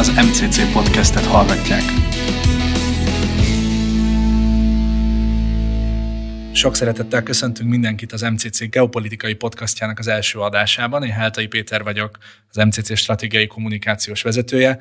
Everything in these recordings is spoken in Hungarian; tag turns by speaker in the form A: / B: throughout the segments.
A: az MCC podcastet hallgatják. Sok szeretettel köszöntünk mindenkit az MCC geopolitikai podcastjának az első adásában. Én Heltai Péter vagyok, az MCC stratégiai kommunikációs vezetője,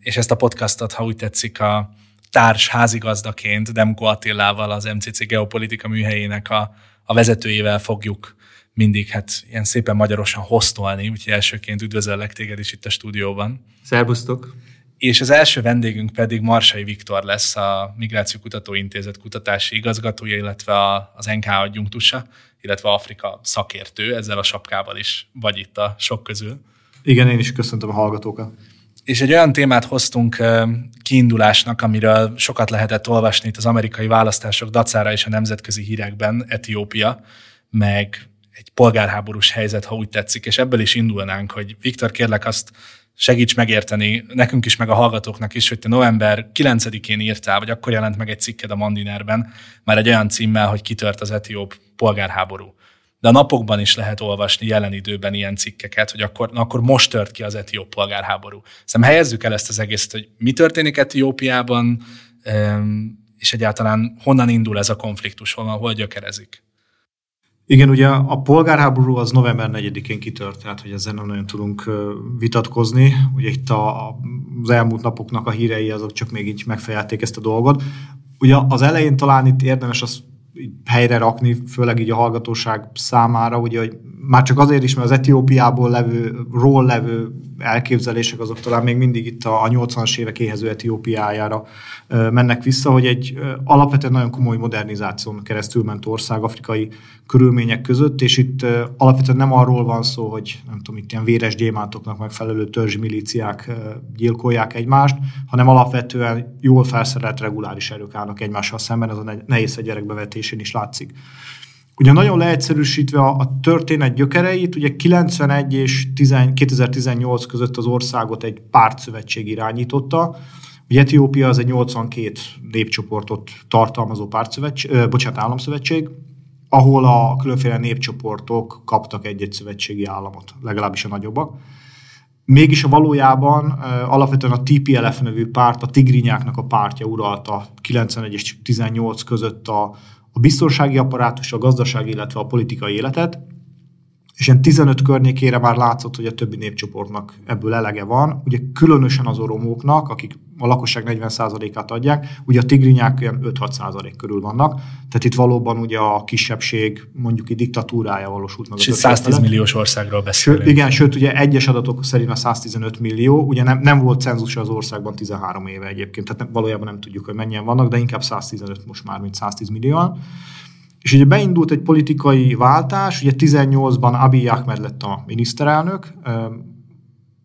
A: és ezt a podcastot, ha úgy tetszik, a társ házigazdaként Demko Attilával, az MCC geopolitika műhelyének a, a vezetőjével fogjuk mindig hát ilyen szépen magyarosan hoztolni, úgyhogy elsőként üdvözöllek téged is itt a stúdióban.
B: Szerbusztok!
A: És az első vendégünk pedig Marsai Viktor lesz, a Migráció Kutató Intézet kutatási igazgatója, illetve az NK adjunktusa, illetve Afrika szakértő, ezzel a sapkával is vagy itt a sok közül.
B: Igen, én is köszöntöm a hallgatókat.
A: És egy olyan témát hoztunk kiindulásnak, amiről sokat lehetett olvasni itt az amerikai választások dacára és a nemzetközi hírekben, Etiópia, meg egy polgárháborús helyzet, ha úgy tetszik, és ebből is indulnánk, hogy Viktor, kérlek azt segíts megérteni nekünk is, meg a hallgatóknak is, hogy te november 9-én írtál, vagy akkor jelent meg egy cikked a Mandinerben, már egy olyan címmel, hogy kitört az etióp polgárháború. De a napokban is lehet olvasni jelen időben ilyen cikkeket, hogy akkor, akkor most tört ki az etióp polgárháború. Szerintem helyezzük el ezt az egészet, hogy mi történik Etiópiában, és egyáltalán honnan indul ez a konfliktus, hol, hol gyökerezik.
B: Igen, ugye a polgárháború az november 4-én kitört, tehát hogy ezzel nem nagyon tudunk vitatkozni. Ugye itt a, az elmúlt napoknak a hírei azok csak még így megfejelték ezt a dolgot. Ugye az elején talán itt érdemes azt helyre rakni, főleg így a hallgatóság számára, ugye, hogy már csak azért is, mert az Etiópiából levő, ról levő elképzelések azok talán még mindig itt a, a 80-as évek éhező Etiópiájára mennek vissza, hogy egy alapvetően nagyon komoly modernizáción keresztül ment ország afrikai körülmények között, és itt alapvetően nem arról van szó, hogy nem tudom, itt ilyen véres gyémántoknak megfelelő törzsi milíciák gyilkolják egymást, hanem alapvetően jól felszerelt reguláris erők állnak egymással szemben, ez a nehéz gyerekbevetésén is látszik. Ugye nagyon leegyszerűsítve a, a történet gyökereit, ugye 91 és 10, 2018 között az országot egy pártszövetség irányította, Ugye Etiópia az egy 82 népcsoportot tartalmazó pártszövetség, bocsánat, államszövetség, ahol a különféle népcsoportok kaptak egy-egy szövetségi államot, legalábbis a nagyobbak. Mégis a valójában alapvetően a TPLF nevű párt, a tigrinyáknak a pártja uralta 91 és 18 között a, a biztonsági apparátus, a gazdasági, illetve a politikai életet, és ilyen 15 környékére már látszott, hogy a többi népcsoportnak ebből elege van. Ugye különösen az oromóknak, akik a lakosság 40%-át adják, ugye a tigrinyák olyan 5-6% körül vannak, tehát itt valóban ugye a kisebbség mondjuk egy diktatúrája valósult meg.
A: És 110 milliós országról beszélünk.
B: Sőt, igen, sőt ugye egyes adatok szerint a 115 millió, ugye nem, nem volt cenzus az országban 13 éve egyébként, tehát nem, valójában nem tudjuk, hogy mennyien vannak, de inkább 115 most már, mint 110 millióan. És ugye beindult egy politikai váltás, ugye 18-ban Abiy Ahmed lett a miniszterelnök,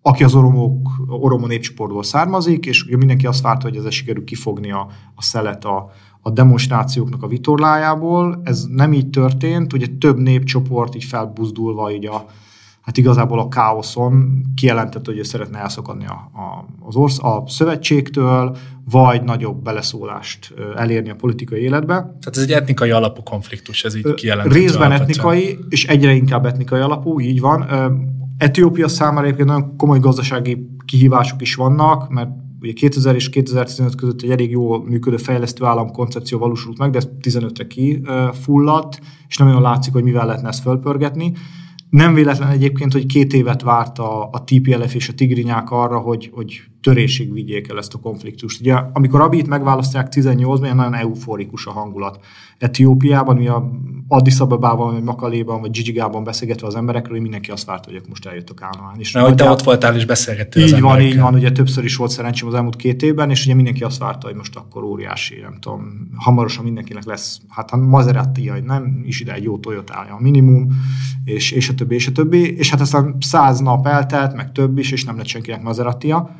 B: aki az oromok, oromo népcsoportból származik, és ugye mindenki azt várta, hogy ezzel sikerül kifogni a, a szelet a, a demonstrációknak a vitorlájából. Ez nem így történt, ugye több népcsoport így felbuzdulva így a, hát igazából a káoszon kijelentett, hogy ő szeretne elszakadni a, a, az orsz, a szövetségtől, vagy nagyobb beleszólást elérni a politikai életbe.
A: Tehát ez egy etnikai alapú konfliktus, ez így kijelentett.
B: Részben etnikai, és egyre inkább etnikai alapú, így van. Etiópia számára egyébként nagyon komoly gazdasági kihívások is vannak, mert ugye 2000 és 2015 között egy elég jól működő fejlesztő állam koncepció valósult meg, de ez 15-re kifulladt, és nem olyan látszik, hogy mivel lehetne ezt fölpörgetni. Nem véletlen egyébként, hogy két évet várt a, a TPLF és a tigrinyák arra, hogy, hogy törésig vigyék el ezt a konfliktust. Ugye, amikor Abit megválasztják 18-ban, nagyon euforikus a hangulat. Etiópiában, ugye Addis Abebában, vagy Makaléban, vagy Gigigában beszélgetve az emberekről, hogy mindenki azt várta, hogy most eljöttek állomán.
A: És Na, hogy te ott voltál és beszélgettél
B: Így az van, így van, ugye többször is volt szerencsém az elmúlt két évben, és ugye mindenki azt várta, hogy most akkor óriási, nem tudom, hamarosan mindenkinek lesz, hát a Maserati, nem is ide egy jó a minimum, és, és a többi, és a többi, és hát aztán száz nap eltelt, meg több is, és nem lett senkinek maserati -ja.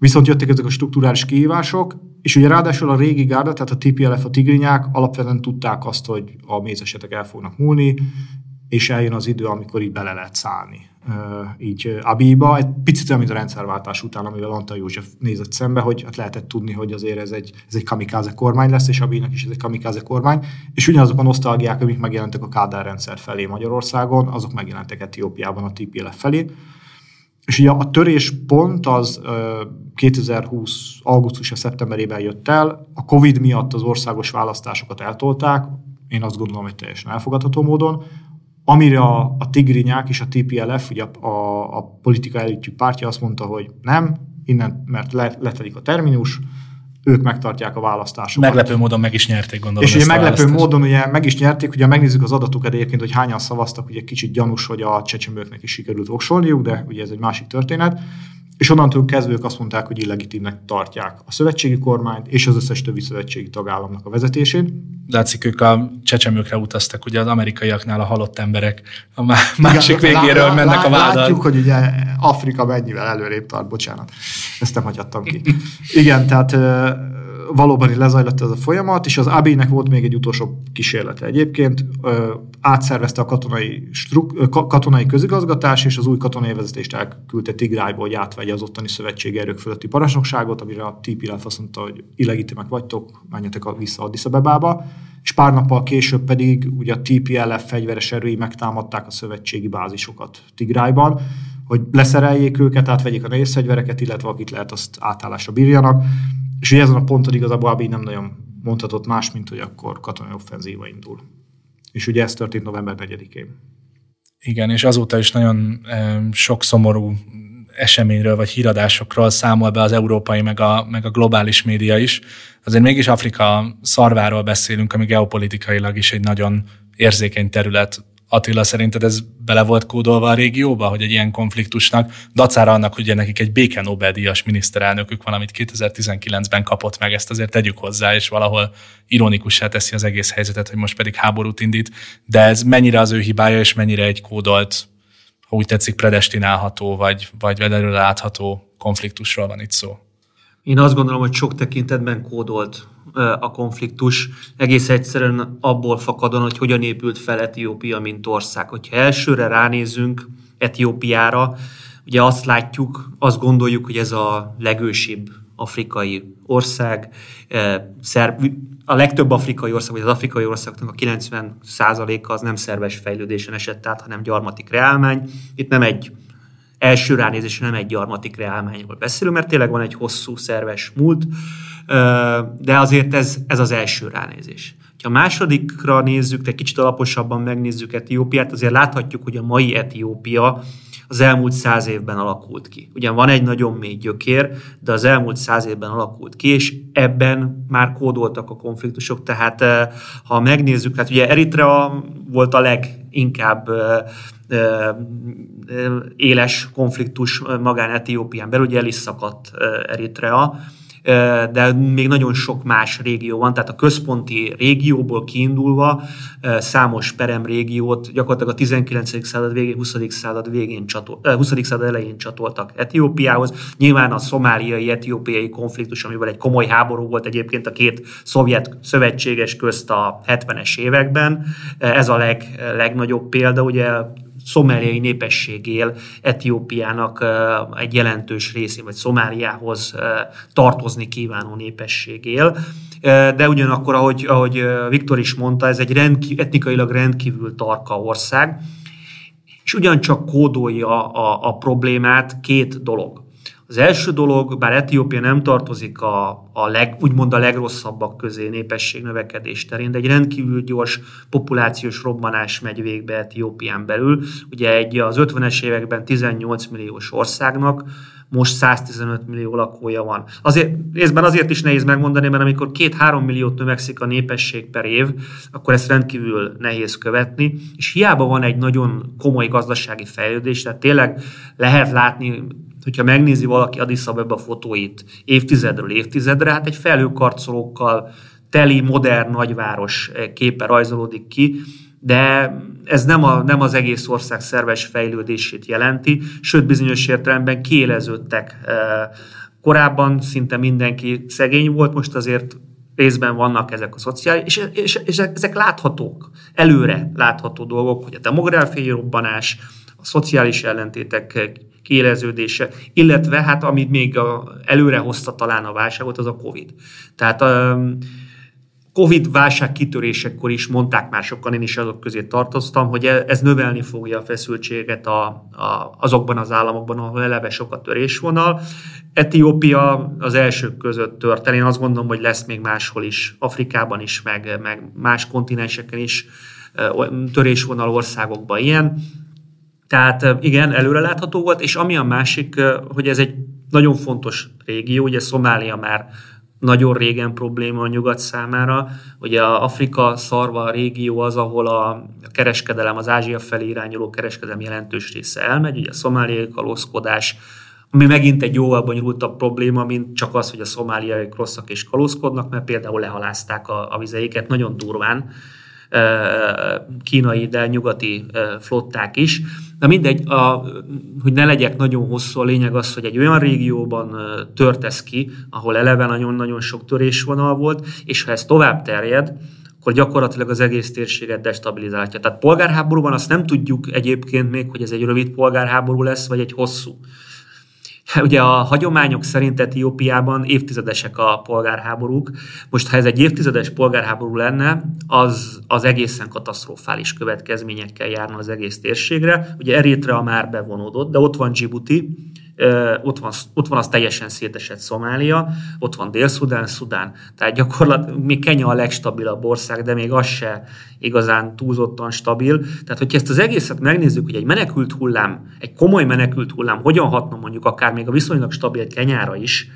B: Viszont jöttek ezek a strukturális kihívások, és ugye ráadásul a régi gárda, tehát a TPLF, a tigrinyák alapvetően tudták azt, hogy a mézesetek el fognak múlni, és eljön az idő, amikor így bele lehet szállni. így Abiba, egy picit olyan, mint a rendszerváltás után, amivel Antal József nézett szembe, hogy hát lehetett tudni, hogy azért ez egy, ez egy kamikáze kormány lesz, és Abinak is ez egy kamikáze kormány, és ugyanazok a nosztalgiák, amik megjelentek a Kádár rendszer felé Magyarországon, azok megjelentek Etiópiában a TPLF felé. És ugye a törés pont az 2020 augusztus szeptemberében jött el, a Covid miatt az országos választásokat eltolták, én azt gondolom, hogy teljesen elfogadható módon, amire a, a Tigrinyák és a TPLF, ugye a, a, a politika elitjük pártja azt mondta, hogy nem, innen, mert le, letelik a terminus, ők megtartják a választásokat.
A: Meglepő módon meg is nyerték, gondolom.
B: És ugye meglepő módon ugye meg is nyerték, ugye megnézzük az adatokat egyébként, hogy hányan szavaztak, ugye kicsit gyanús, hogy a csecsemőknek is sikerült oksolniuk, de ugye ez egy másik történet. És onnantól kezdve ők azt mondták, hogy illegitimnek tartják a szövetségi kormányt és az összes többi szövetségi tagállamnak a vezetését.
A: Látszik, ők a csecsemőkre utaztak, ugye az amerikaiaknál a halott emberek a másik Igen, végéről lá, mennek lá, a vádat.
B: Látjuk, hogy ugye Afrika mennyivel előrébb tart, bocsánat, ezt nem hagyhattam ki. Igen, tehát valóban lezajlott ez a folyamat, és az AB-nek volt még egy utolsó kísérlete egyébként, átszervezte a katonai, struk, katonai közigazgatás, és az új katonai vezetést elküldte Tigrájba, hogy átvegye az ottani szövetségi erők fölötti parancsnokságot, amire a TPLF azt mondta, hogy illegitimek vagytok, menjetek vissza Addis Abebába, és pár nappal később pedig ugye a TPLF fegyveres erői megtámadták a szövetségi bázisokat Tigrájban, hogy leszereljék őket, átvegyék a nehéz fegyvereket, illetve akit lehet, azt átállásra bírjanak. És ugye ezen a ponton igazából Abiy nem nagyon mondhatott más, mint hogy akkor katonai offenzíva indul. És ugye ez történt november 4-én.
A: Igen, és azóta is nagyon sok szomorú eseményről vagy híradásokról számol be az európai meg a, meg a globális média is. Azért mégis Afrika szarváról beszélünk, ami geopolitikailag is egy nagyon érzékeny terület Attila, szerinted ez bele volt kódolva a régióba, hogy egy ilyen konfliktusnak, dacára annak, hogy nekik egy béke Nobel-díjas miniszterelnökük van, amit 2019-ben kapott meg, ezt azért tegyük hozzá, és valahol ironikussá teszi az egész helyzetet, hogy most pedig háborút indít, de ez mennyire az ő hibája, és mennyire egy kódolt, ha úgy tetszik, predestinálható, vagy, vagy előre látható konfliktusról van itt szó.
C: Én azt gondolom, hogy sok tekintetben kódolt a konfliktus egész egyszerűen abból fakadon, hogy hogyan épült fel Etiópia, mint ország. Hogyha elsőre ránézünk Etiópiára, ugye azt látjuk, azt gondoljuk, hogy ez a legősibb afrikai ország. A legtöbb afrikai ország, vagy az afrikai országoknak a 90%-a az nem szerves fejlődésen esett át, hanem gyarmati reálmány. Itt nem egy első ránézésre nem egy gyarmatik reálmányról beszélünk, mert tényleg van egy hosszú szerves múlt, de azért ez, ez az első ránézés. Ha a másodikra nézzük, de kicsit alaposabban megnézzük Etiópiát, azért láthatjuk, hogy a mai Etiópia az elmúlt száz évben alakult ki. Ugyan van egy nagyon mély gyökér, de az elmúlt száz évben alakult ki, és ebben már kódoltak a konfliktusok, tehát ha megnézzük, hát ugye Eritrea volt a leginkább éles konfliktus magán Etiópián belül, ugye el is szakadt Eritrea, de még nagyon sok más régió van, tehát a központi régióból kiindulva számos perem régiót gyakorlatilag a 19. század végén, 20. század végén csatol, 20. század elején csatoltak Etiópiához. Nyilván a szomáliai etiópiai konfliktus, amivel egy komoly háború volt egyébként a két szovjet szövetséges közt a 70-es években, ez a leg, legnagyobb példa, ugye szomáliai népesség él Etiópiának egy jelentős részén, vagy Szomáliához tartozni kívánó népesség él. De ugyanakkor, ahogy, ahogy Viktor is mondta, ez egy rendkív, etnikailag rendkívül tarka ország, és ugyancsak kódolja a, a problémát két dolog. Az első dolog, bár Etiópia nem tartozik a, a leg, úgymond a legrosszabbak közé népesség növekedés terén, de egy rendkívül gyors populációs robbanás megy végbe Etiópián belül. Ugye egy az 50-es években 18 milliós országnak most 115 millió lakója van. Azért, részben azért is nehéz megmondani, mert amikor 2-3 milliót növekszik a népesség per év, akkor ezt rendkívül nehéz követni, és hiába van egy nagyon komoly gazdasági fejlődés, tehát tényleg lehet látni hogyha megnézi valaki Addis Abeba fotóit évtizedről évtizedre, hát egy felhőkarcolókkal teli, modern nagyváros képe rajzolódik ki, de ez nem, a, nem az egész ország szerves fejlődését jelenti, sőt bizonyos értelemben kiéleződtek. Korábban szinte mindenki szegény volt, most azért részben vannak ezek a szociális, és, és, és ezek láthatók, előre látható dolgok, hogy a demográfiai robbanás, a szociális ellentétek kiéleződése, illetve hát amit még a, előre hozta talán a válságot, az a Covid. Tehát um, Covid válság kitörésekor is mondták már sokan, én is azok közé tartoztam, hogy e, ez növelni fogja a feszültséget a, a, azokban az államokban, ahol eleve sok a törésvonal. Etiópia az elsők között tört el. Én azt gondolom, hogy lesz még máshol is, Afrikában is, meg, meg más kontinenseken is törésvonal országokban ilyen. Tehát igen, előrelátható volt, és ami a másik, hogy ez egy nagyon fontos régió, ugye Szomália már nagyon régen probléma a nyugat számára. Ugye a Afrika szarva a régió az, ahol a kereskedelem, az Ázsia felé irányuló kereskedelem jelentős része elmegy, ugye a szomáliai kalózkodás, ami megint egy jóval bonyolultabb probléma, mint csak az, hogy a szomáliaiak rosszak és kalózkodnak, mert például lehalázták a, a vizeiket nagyon durván, kínai, de nyugati flották is. Na mindegy, a, hogy ne legyek nagyon hosszú, a lényeg az, hogy egy olyan régióban tört ez ki, ahol eleve nagyon-nagyon sok törésvonal volt, és ha ez tovább terjed, akkor gyakorlatilag az egész térséget destabilizálja. Tehát polgárháborúban azt nem tudjuk egyébként még, hogy ez egy rövid polgárháború lesz, vagy egy hosszú. Ugye a hagyományok szerint Etiópiában évtizedesek a polgárháborúk. Most, ha ez egy évtizedes polgárháború lenne, az, az egészen katasztrofális következményekkel járna az egész térségre. Ugye Eritrea már bevonódott, de ott van Djibouti, ott van, ott van az teljesen szétesett Szomália, ott van Dél-Szudán, Szudán. Tehát gyakorlatilag még Kenya a legstabilabb ország, de még az se igazán túlzottan stabil. Tehát, hogyha ezt az egészet megnézzük, hogy egy menekült hullám, egy komoly menekült hullám hogyan hatna mondjuk akár még a viszonylag stabil Kenyára is,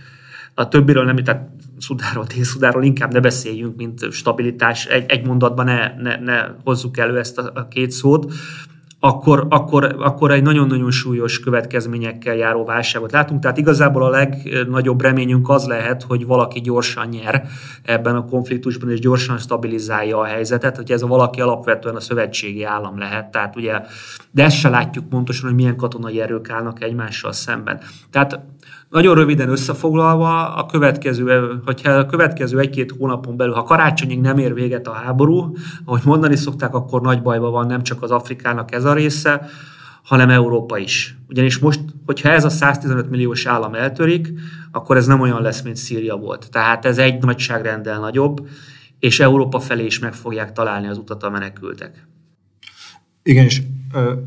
C: a többiről nem, tehát Szudáról, Dél-Szudáról inkább ne beszéljünk, mint stabilitás. Egy, egy mondatban ne, ne, ne hozzuk elő ezt a, a két szót akkor, akkor, akkor egy nagyon-nagyon súlyos következményekkel járó válságot látunk. Tehát igazából a legnagyobb reményünk az lehet, hogy valaki gyorsan nyer ebben a konfliktusban, és gyorsan stabilizálja a helyzetet, hogy ez a valaki alapvetően a szövetségi állam lehet. Tehát ugye, de ezt se látjuk pontosan, hogy milyen katonai erők állnak egymással szemben. Tehát nagyon röviden összefoglalva, a következő, hogyha a következő egy-két hónapon belül, ha karácsonyig nem ér véget a háború, ahogy mondani szokták, akkor nagy bajban van nem csak az Afrikának ez a része, hanem Európa is. Ugyanis most, hogyha ez a 115 milliós állam eltörik, akkor ez nem olyan lesz, mint Szíria volt. Tehát ez egy nagyságrendel nagyobb, és Európa felé is meg fogják találni az utat a menekültek.
B: Igen, és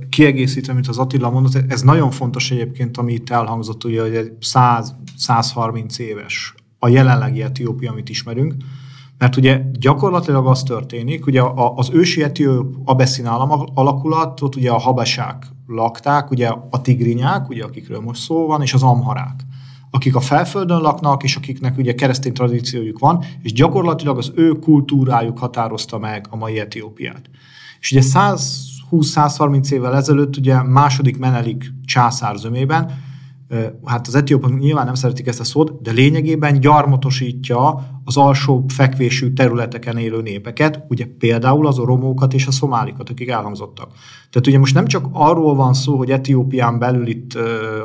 B: kiegészítve, mint az Attila mondott, ez nagyon fontos egyébként, ami itt elhangzott, ugye, hogy 100-130 éves a jelenlegi Etiópia, amit ismerünk, mert ugye gyakorlatilag az történik, ugye az ősi etióp abeszin állam alakulatot ugye a habesák lakták, ugye a tigrinyák, ugye akikről most szó van, és az amharák akik a felföldön laknak, és akiknek ugye keresztény tradíciójuk van, és gyakorlatilag az ő kultúrájuk határozta meg a mai Etiópiát. És ugye 100 20-130 évvel ezelőtt ugye második Menelik császár zömében, hát az etiópok nyilván nem szeretik ezt a szót, de lényegében gyarmatosítja az alsó fekvésű területeken élő népeket, ugye például az oromókat és a szomálikat, akik elhangzottak. Tehát ugye most nem csak arról van szó, hogy Etiópián belül itt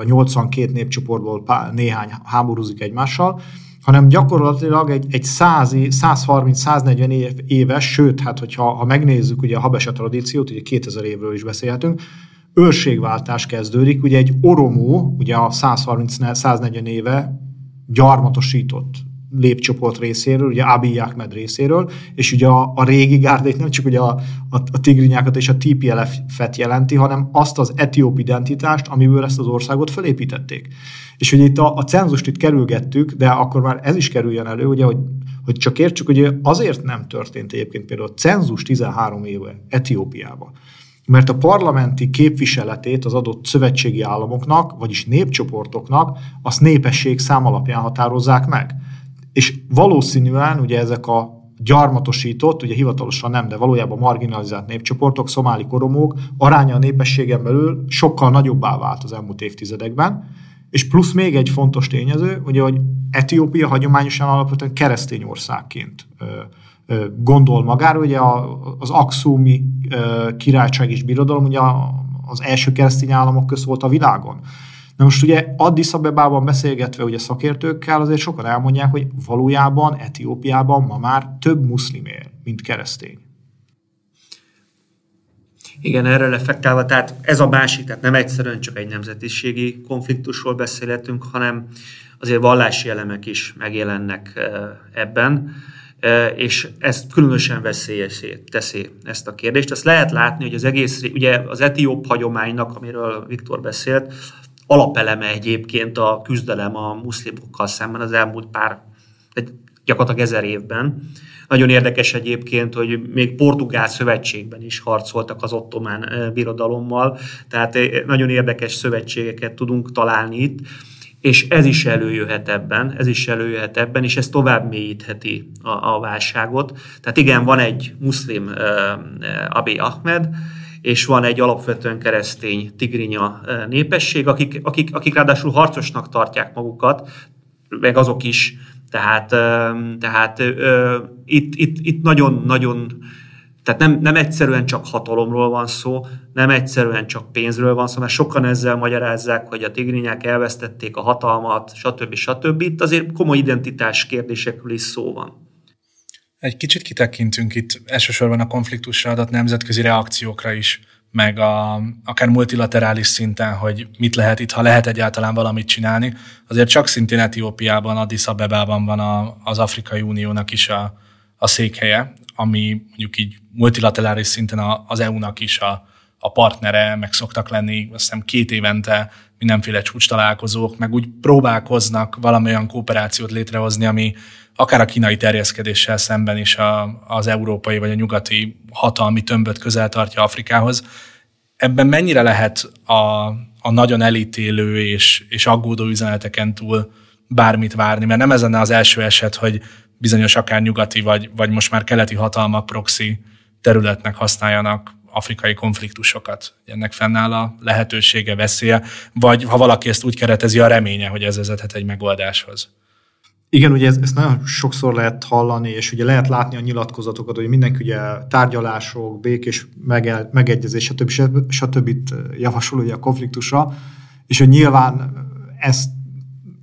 B: a 82 népcsoportból néhány háborúzik egymással, hanem gyakorlatilag egy, egy 130-140 éves, sőt, hát hogyha ha megnézzük ugye a habesa tradíciót, ugye 2000 évről is beszélhetünk, őrségváltás kezdődik, ugye egy oromó, ugye a 130-140 éve gyarmatosított lépcsoport részéről, ugye Abiy Ahmed részéről, és ugye a, a régi gárdék nem csak ugye a, a, a tigrinyákat és a TPLF-et jelenti, hanem azt az etióp identitást, amiből ezt az országot felépítették. És ugye itt a, a cenzust itt kerülgettük, de akkor már ez is kerüljön elő, ugye, hogy, hogy csak értsük, hogy azért nem történt egyébként például a cenzus 13 éve Etiópiában, mert a parlamenti képviseletét az adott szövetségi államoknak, vagyis népcsoportoknak, azt népesség szám alapján határozzák meg. És valószínűen ugye ezek a gyarmatosított, ugye hivatalosan nem, de valójában marginalizált népcsoportok, szomáli koromók aránya a népességen belül sokkal nagyobbá vált az elmúlt évtizedekben, és plusz még egy fontos tényező, ugye, hogy Etiópia hagyományosan alapvetően keresztény országként gondol magára, ugye az Akszumi királyság és birodalom ugye az első keresztény államok közt volt a világon. Na most ugye Addis Abebában beszélgetve ugye szakértőkkel azért sokan elmondják, hogy valójában Etiópiában ma már több muszlim él, mint keresztény.
C: Igen, erre reflektálva, tehát ez a másik, tehát nem egyszerűen csak egy nemzetiségi konfliktusról beszélhetünk, hanem azért vallási elemek is megjelennek ebben. és ez különösen veszélyesé teszi ezt a kérdést. Azt lehet látni, hogy az egész, ugye az etióp hagyománynak, amiről Viktor beszélt, alapeleme egyébként a küzdelem a muszlimokkal szemben az elmúlt pár, gyakorlatilag ezer évben. Nagyon érdekes egyébként, hogy még Portugál szövetségben is harcoltak az ottomán birodalommal, tehát nagyon érdekes szövetségeket tudunk találni itt és ez is előjöhet ebben, ez is előjöhet ebben, és ez tovább mélyítheti a, a válságot. Tehát igen, van egy muszlim uh, Abiy Ahmed, és van egy alapvetően keresztény tigrinya népesség, akik, akik, akik ráadásul harcosnak tartják magukat, meg azok is, tehát, tehát itt, itt, itt nagyon-nagyon tehát nem, nem egyszerűen csak hatalomról van szó, nem egyszerűen csak pénzről van szó, mert sokan ezzel magyarázzák, hogy a tigrinyák elvesztették a hatalmat, stb. stb. Itt azért komoly identitás kérdésekről is szó van.
A: Egy kicsit kitekintünk itt elsősorban a konfliktusra adott nemzetközi reakciókra is, meg a, akár multilaterális szinten, hogy mit lehet itt, ha lehet egyáltalán valamit csinálni. Azért csak szintén Etiópiában, Addis Abebában van a, az Afrikai Uniónak is a, a székhelye, ami mondjuk így multilaterális szinten az EU-nak is a, a partnere, meg szoktak lenni, azt hiszem két évente mindenféle csúcs találkozók, meg úgy próbálkoznak valamilyen kooperációt létrehozni, ami akár a kínai terjeszkedéssel szemben is a, az európai vagy a nyugati hatalmi tömböt közel tartja Afrikához. Ebben mennyire lehet a, a nagyon elítélő és, és aggódó üzeneteken túl bármit várni, mert nem ez lenne az első eset, hogy bizonyos akár nyugati vagy, vagy most már keleti hatalmak proxy területnek használjanak afrikai konfliktusokat. Ennek fennáll a lehetősége, veszélye, vagy ha valaki ezt úgy keretezi, a reménye, hogy ez vezethet egy megoldáshoz.
B: Igen, ugye ezt, ezt nagyon sokszor lehet hallani, és ugye lehet látni a nyilatkozatokat, hogy mindenki ugye tárgyalások, békés mege, megegyezés, stb. stb. javasol ugye a konfliktusra, és hogy nyilván ezt,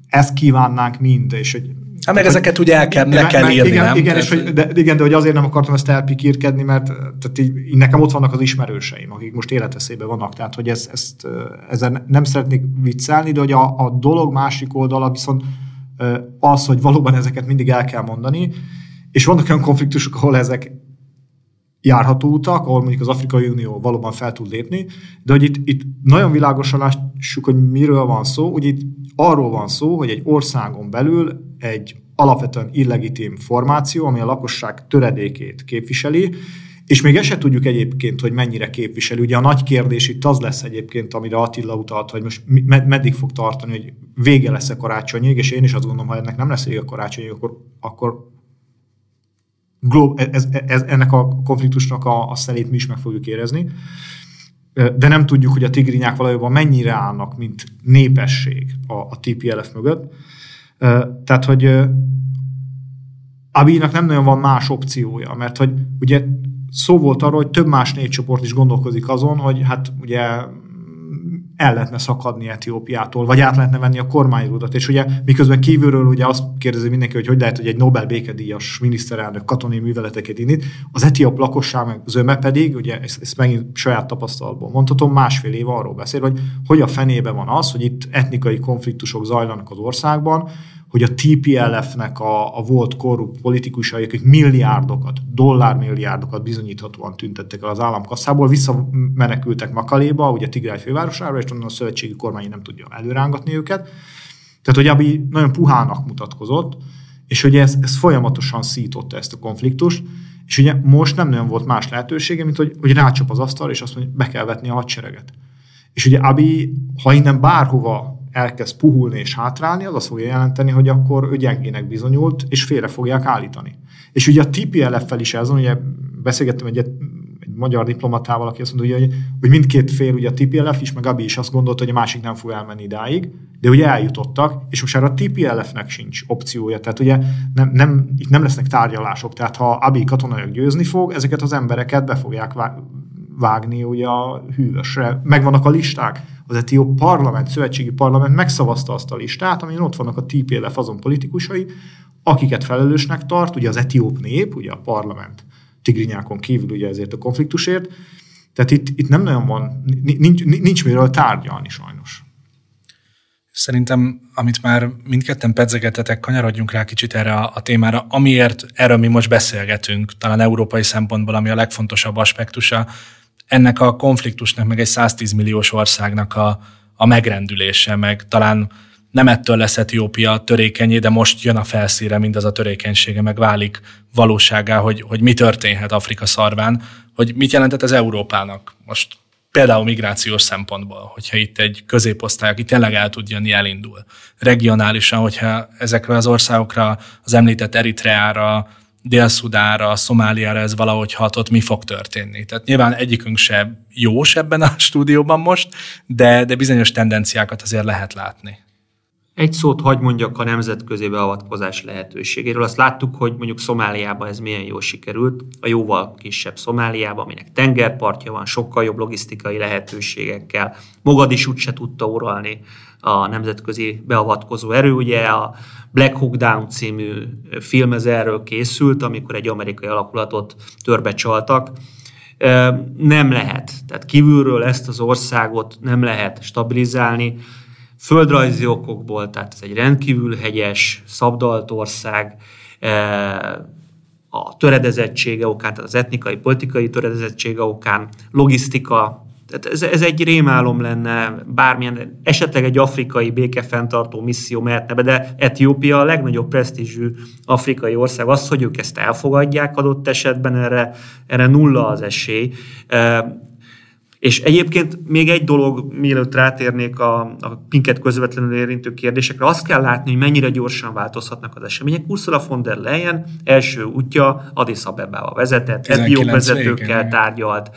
B: ezt kívánnánk mind, és hogy
A: Hát meg ezeket ugye el kell, le kell írni,
B: igen,
A: nem?
B: Igen, és hogy, de, igen, de hogy azért nem akartam ezt elpikírkedni, mert tehát így, így nekem ott vannak az ismerőseim, akik most életeszébe vannak, tehát hogy ez, ezt, ezen nem szeretnék viccelni, de hogy a, a dolog másik oldala viszont az, hogy valóban ezeket mindig el kell mondani, és vannak olyan konfliktusok, ahol ezek járható utak, ahol mondjuk az Afrikai Unió valóban fel tud lépni, de hogy itt, itt nagyon világosan lássuk, hogy miről van szó, hogy itt arról van szó, hogy egy országon belül egy alapvetően illegitim formáció, ami a lakosság töredékét képviseli, és még ezt tudjuk egyébként, hogy mennyire képviseli. Ugye a nagy kérdés itt az lesz egyébként, amire Attila utalt, hogy most med- meddig fog tartani, hogy vége lesz a karácsonyig, és én is azt gondolom, ha ennek nem lesz vége a karácsonyig, akkor, akkor ez, ez, ennek a konfliktusnak a, a szelét mi is meg fogjuk érezni. De nem tudjuk, hogy a tigrinyák valójában mennyire állnak, mint népesség a, a TPLF mögött. Tehát, hogy Abinak nem nagyon van más opciója, mert hogy ugye szó volt arról, hogy több más népcsoport is gondolkozik azon, hogy hát ugye el lehetne szakadni Etiópiától, vagy át lehetne venni a kormányrudat. És ugye miközben kívülről ugye azt kérdezi mindenki, hogy hogy lehet, hogy egy Nobel békedíjas miniszterelnök katonai műveleteket indít, az etióp lakosság meg zöme pedig, ugye ezt, ezt megint saját tapasztalatból mondhatom, másfél év arról beszél, hogy hogy a fenébe van az, hogy itt etnikai konfliktusok zajlanak az országban, hogy a TPLF-nek a, a volt korrupt politikusai, akik milliárdokat, dollármilliárdokat bizonyíthatóan tüntettek el az államkasszából, visszamenekültek Makaléba, ugye Tigráj fővárosára, és onnan a szövetségi kormány nem tudja előrángatni őket. Tehát, hogy Abi nagyon puhának mutatkozott, és hogy ez, ez folyamatosan szította ezt a konfliktust, és ugye most nem nagyon volt más lehetősége, mint hogy, hogy rácsap az asztal, és azt mondja, be kell vetni a hadsereget. És ugye Abi, ha innen bárhova elkezd puhulni és hátrálni, az azt fogja jelenteni, hogy akkor ő gyengének bizonyult, és félre fogják állítani. És ugye a TPLF-fel is ez ugye beszélgettem egy, egy magyar diplomatával, aki azt mondja, hogy, hogy mindkét fél, ugye a TPLF is, meg Abi is azt gondolta, hogy a másik nem fog elmenni idáig, de ugye eljutottak, és most már a TPLF-nek sincs opciója, tehát ugye nem, nem, itt nem lesznek tárgyalások, tehát ha Abi katonaiak győzni fog, ezeket az embereket be fogják vágni ugye a hűvösre. Megvannak a listák, az etióp parlament, szövetségi parlament megszavazta azt a listát, amin ott vannak a TPLF azon politikusai, akiket felelősnek tart, ugye az etióp nép, ugye a parlament tigrinyákon kívül ugye ezért a konfliktusért, tehát itt, itt nem nagyon van, nincs, nincs miről tárgyalni sajnos.
A: Szerintem, amit már mindketten pedzegetetek, kanyarodjunk rá kicsit erre a, a témára, amiért erről mi most beszélgetünk, talán európai szempontból, ami a legfontosabb aspektusa, ennek a konfliktusnak, meg egy 110 milliós országnak a, a megrendülése, meg talán nem ettől lesz Etiópia törékenyé, de most jön a felszíre mindaz a törékenysége, meg válik valóságá, hogy, hogy mi történhet Afrika szarván, hogy mit jelentett az Európának most például migrációs szempontból, hogyha itt egy középosztály, aki tényleg el tud jönni, elindul. Regionálisan, hogyha ezekre az országokra, az említett Eritreára, Dél-Szudára, Szomáliára ez valahogy hatott, mi fog történni. Tehát nyilván egyikünk se jós ebben a stúdióban most, de, de bizonyos tendenciákat azért lehet látni.
C: Egy szót hagy mondjak a nemzetközi beavatkozás lehetőségéről. Azt láttuk, hogy mondjuk Szomáliában ez milyen jól sikerült, a jóval kisebb Szomáliában, aminek tengerpartja van, sokkal jobb logisztikai lehetőségekkel. is úgy se tudta uralni a nemzetközi beavatkozó erő. Ugye a Black Hawk Down című film ez erről készült, amikor egy amerikai alakulatot törbe csaltak. Nem lehet. Tehát kívülről ezt az országot nem lehet stabilizálni földrajzi okokból, tehát ez egy rendkívül hegyes, szabdalt ország, a töredezettsége okán, tehát az etnikai, politikai töredezettsége okán, logisztika, tehát ez, ez egy rémálom lenne, bármilyen, esetleg egy afrikai békefenntartó misszió mehetne be, de Etiópia a legnagyobb presztízsű afrikai ország. Az, hogy ők ezt elfogadják adott esetben, erre, erre nulla az esély. És egyébként még egy dolog, mielőtt rátérnék a, a minket közvetlenül érintő kérdésekre, azt kell látni, hogy mennyire gyorsan változhatnak az események. Ursula von der Leyen első útja Addis Abebába vezetett, etióp vezetőkkel tárgyalt,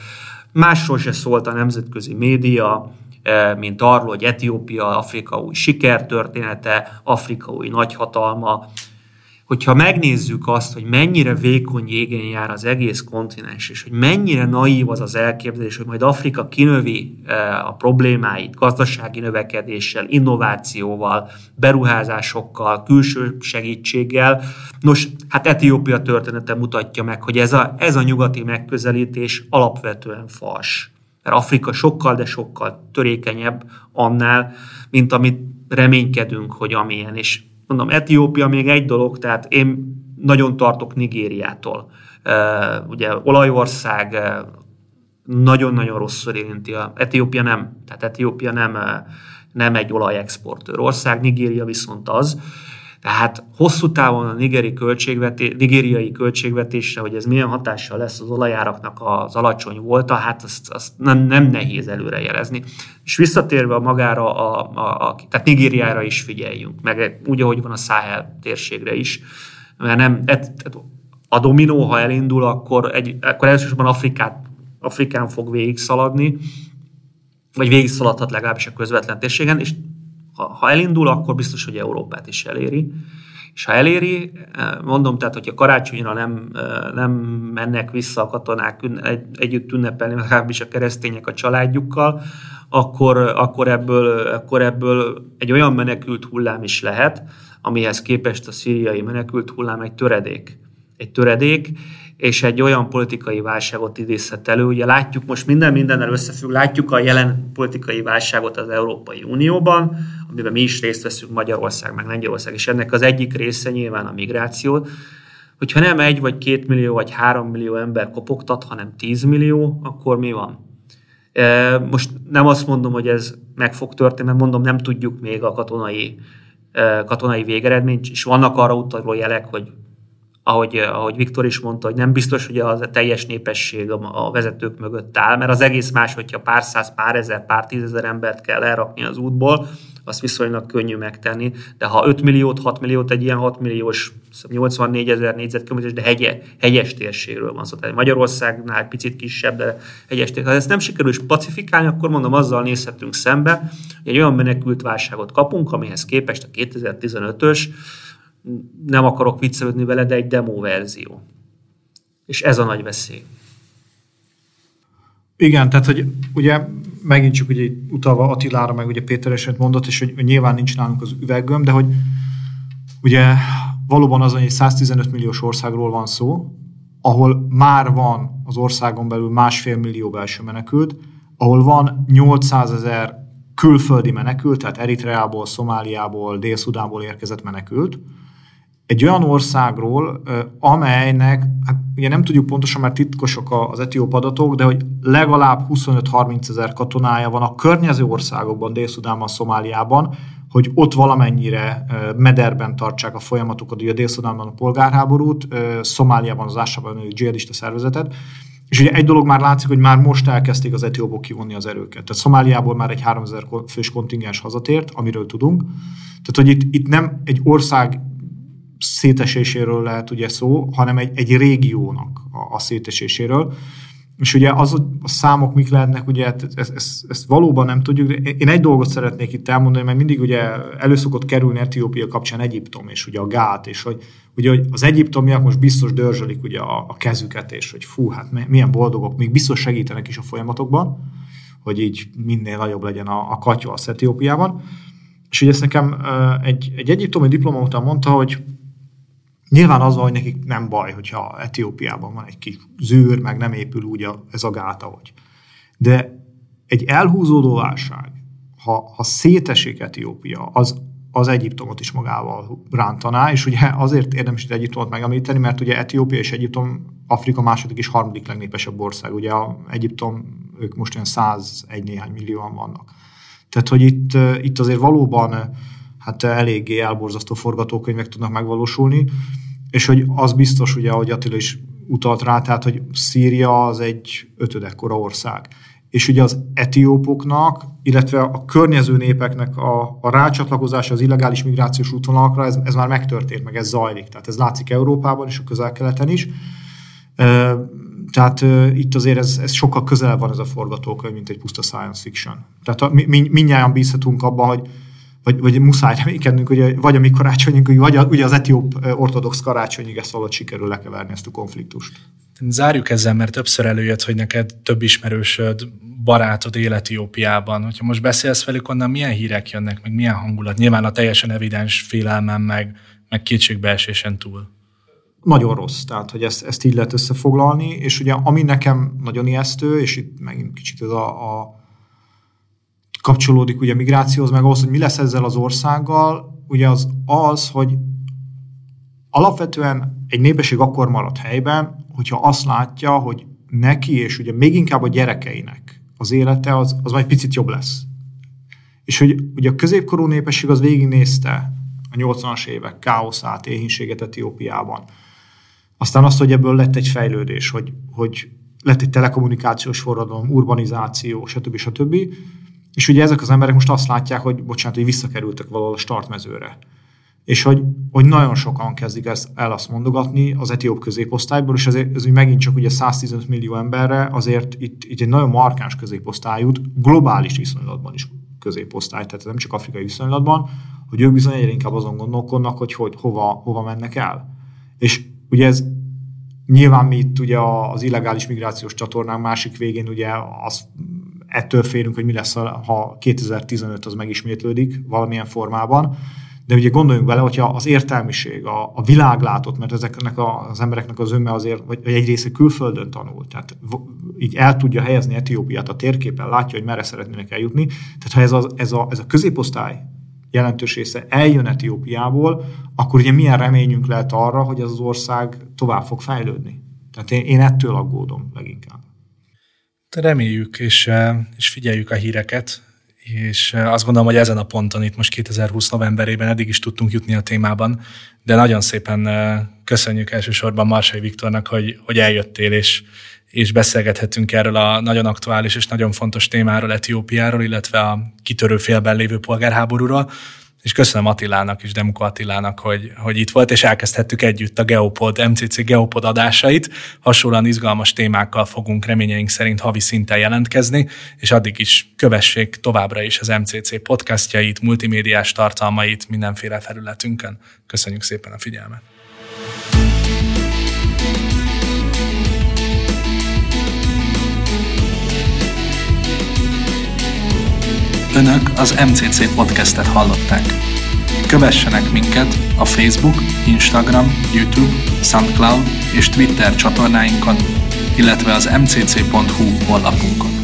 C: másról se szólt a nemzetközi média, eh, mint arról, hogy Etiópia Afrika új sikertörténete, Afrika új nagyhatalma, hogyha megnézzük azt, hogy mennyire vékony jégen jár az egész kontinens, és hogy mennyire naív az az elképzelés, hogy majd Afrika kinövi eh, a problémáit gazdasági növekedéssel, innovációval, beruházásokkal, külső segítséggel. Nos, hát Etiópia története mutatja meg, hogy ez a, ez a nyugati megközelítés alapvetően fals. Mert Afrika sokkal, de sokkal törékenyebb annál, mint amit reménykedünk, hogy amilyen. És mondom, Etiópia még egy dolog, tehát én nagyon tartok Nigériától. Ugye olajország nagyon-nagyon rosszul érinti. Etiópia nem, tehát Etiópia nem, nem egy olajexportőr ország, Nigéria viszont az. Tehát hosszú távon a nigeri költségveté, nigériai költségvetésre, hogy ez milyen hatással lesz az olajáraknak az alacsony volta, hát azt, azt nem, nem nehéz előrejelezni. És visszatérve magára, a, a, a, tehát Nigériára is figyeljünk, meg úgy, ahogy van a Száhel térségre is, mert nem, et, a dominó, ha elindul, akkor, egy, akkor elsősorban Afrikát, Afrikán fog végigszaladni, vagy végigszaladhat legalábbis a közvetlen térségen, és ha, elindul, akkor biztos, hogy Európát is eléri. És ha eléri, mondom, tehát, hogyha karácsonyra nem, nem mennek vissza a katonák egy, együtt ünnepelni, legalábbis a keresztények a családjukkal, akkor, akkor, ebből, akkor ebből egy olyan menekült hullám is lehet, amihez képest a szíriai menekült hullám egy töredék. Egy töredék, és egy olyan politikai válságot idézhet elő. Ugye látjuk most minden mindennel összefügg, látjuk a jelen politikai válságot az Európai Unióban, amiben mi is részt veszünk Magyarország, meg Lengyelország, és ennek az egyik része nyilván a migráció. Hogyha nem egy, vagy két millió, vagy három millió ember kopogtat, hanem tíz millió, akkor mi van? E, most nem azt mondom, hogy ez meg fog történni, mert mondom, nem tudjuk még a katonai, e, katonai végeredményt, és vannak arra utaló jelek, hogy ahogy, ahogy Viktor is mondta, hogy nem biztos, hogy a teljes népesség a, a vezetők mögött áll, mert az egész más, hogyha pár száz, pár ezer, pár tízezer embert kell elrakni az útból, azt viszonylag könnyű megtenni. De ha 5 milliót, 6 milliót, egy ilyen 6 milliós, 84 ezer négyzetkilométeres, de hegye, hegyes térségről van szó. Tehát Magyarországnál picit kisebb, de hegyes térség. Ha ezt nem sikerül pacifikálni, akkor mondom, azzal nézhetünk szembe, hogy egy olyan menekült válságot kapunk, amihez képest a 2015-ös nem akarok viccelődni vele, de egy demo verzió. És ez a nagy veszély.
B: Igen, tehát hogy ugye megint csak ugye utalva Attilára, meg ugye Péter eset mondott, és hogy nyilván nincs nálunk az üveggömb, de hogy ugye valóban az, hogy 115 milliós országról van szó, ahol már van az országon belül másfél millió belső menekült, ahol van 800 ezer külföldi menekült, tehát Eritreából, Szomáliából, Dél-Szudánból érkezett menekült, egy olyan országról, amelynek, hát ugye nem tudjuk pontosan, mert titkosok az etióp adatok, de hogy legalább 25-30 ezer katonája van a környező országokban, Dél-Szudánban, Szomáliában, hogy ott valamennyire mederben tartsák a folyamatokat, ugye Dél-Szudánban a polgárháborút, Szomáliában az Ásában a dzsihadista szervezetet, és ugye egy dolog már látszik, hogy már most elkezdték az etiópok kivonni az erőket. Tehát Szomáliából már egy 3000 fős kontingens hazatért, amiről tudunk. Tehát, hogy itt, itt nem egy ország széteséséről lehet ugye szó, hanem egy, egy régiónak a, a széteséséről. És ugye az, a számok mik lehetnek, ugye ezt, hát ezt, ezt valóban nem tudjuk. De én egy dolgot szeretnék itt elmondani, mert mindig ugye előszokott kerülni Etiópia kapcsán Egyiptom, és ugye a gát, és hogy ugye hogy az egyiptomiak most biztos dörzsölik ugye a, a kezüket, és hogy fú, hát milyen boldogok, még biztos segítenek is a folyamatokban, hogy így minél nagyobb legyen a, a katya az Etiópiában. És ugye ezt nekem egy, egy egyiptomi diplomata mondta, hogy Nyilván az van, hogy nekik nem baj, hogyha Etiópiában van egy kis zűr, meg nem épül úgy a, ez a gát, ahogy. De egy elhúzódó válság, ha, ha szétesik Etiópia, az, az Egyiptomot is magával rántaná, és ugye azért érdemes itt Egyiptomot megemlíteni, mert ugye Etiópia és Egyiptom Afrika második és harmadik legnépesebb ország. Ugye a Egyiptom, ők most olyan 101 néhány millióan vannak. Tehát, hogy itt, itt azért valóban hát eléggé elborzasztó forgatókönyvek tudnak megvalósulni, és hogy az biztos, ugye, ahogy Attila is utalt rá, tehát, hogy Szíria az egy ötödekkora ország. És ugye az etiópoknak, illetve a környező népeknek a, a rácsatlakozása az illegális migrációs útvonalakra, ez, ez már megtörtént, meg ez zajlik. Tehát ez látszik Európában és a közel-keleten is. E, tehát e, itt azért ez, ez sokkal közel van ez a forgatókönyv, mint egy puszta science fiction. Tehát mi, mi, mindnyáján bízhatunk abban, hogy vagy, vagy muszáj reménykednünk, hogy vagy a mi karácsonyunk, vagy a, ugye az etióp ortodox karácsonyig ezt valahogy sikerül lekeverni ezt a konfliktust.
A: Zárjuk ezzel, mert többször előjött, hogy neked több ismerősöd, barátod él Etiópiában. Hogyha most beszélsz velük, onnan milyen hírek jönnek, meg milyen hangulat? Nyilván a teljesen evidens félelmem, meg, meg kétségbeesésen túl.
B: Nagyon rossz, tehát hogy ezt, ezt így lehet összefoglalni, és ugye ami nekem nagyon ijesztő, és itt megint kicsit ez a, a kapcsolódik ugye a migrációhoz, meg ahhoz, hogy mi lesz ezzel az országgal, ugye az az, hogy alapvetően egy népesség akkor marad helyben, hogyha azt látja, hogy neki, és ugye még inkább a gyerekeinek az élete az, az majd picit jobb lesz. És hogy ugye a középkorú népesség az végignézte a 80-as évek káoszát, éhínséget Etiópiában. Aztán azt, hogy ebből lett egy fejlődés, hogy, hogy lett egy telekommunikációs forradalom, urbanizáció, stb. stb. És ugye ezek az emberek most azt látják, hogy bocsánat, hogy visszakerültek valahol a startmezőre. És hogy, hogy nagyon sokan kezdik ezt el azt mondogatni az etióp középosztályból, és ez úgy megint csak ugye 115 millió emberre, azért itt, itt egy nagyon markáns középosztályút, globális viszonylatban is középosztály, tehát nem csak afrikai viszonylatban, hogy ők bizony egyre inkább azon gondolkodnak, hogy, hogy hova, hova mennek el. És ugye ez nyilván mi itt ugye az illegális migrációs csatornák másik végén ugye azt ettől félünk, hogy mi lesz, ha 2015 az megismétlődik valamilyen formában. De ugye gondoljunk bele, hogyha az értelmiség, a, a világlátot, mert ezeknek a, az embereknek az önme azért, vagy egy része külföldön tanul, tehát így el tudja helyezni Etiópiát a térképen, látja, hogy merre szeretnének eljutni. Tehát ha ez a, ez a, ez a középosztály jelentős része eljön Etiópiából, akkor ugye milyen reményünk lehet arra, hogy ez az ország tovább fog fejlődni. Tehát én, én ettől aggódom leginkább.
A: Reméljük, és, és figyeljük a híreket, és azt gondolom, hogy ezen a ponton itt most 2020 novemberében eddig is tudtunk jutni a témában, de nagyon szépen köszönjük elsősorban Marsai Viktornak, hogy, hogy eljöttél, és, és beszélgethetünk erről a nagyon aktuális és nagyon fontos témáról, Etiópiáról, illetve a kitörő félben lévő polgárháborúról és köszönöm Attilának és Demko Attilának, hogy, hogy itt volt, és elkezdhettük együtt a Geopod, MCC Geopod adásait. Hasonlóan izgalmas témákkal fogunk reményeink szerint havi szinten jelentkezni, és addig is kövessék továbbra is az MCC podcastjait, multimédiás tartalmait mindenféle felületünkön. Köszönjük szépen a figyelmet! Önök az MCC podcastet hallották. Kövessenek minket a Facebook, Instagram, YouTube, SoundCloud és Twitter csatornáinkon, illetve az mcc.hu honlapunkon.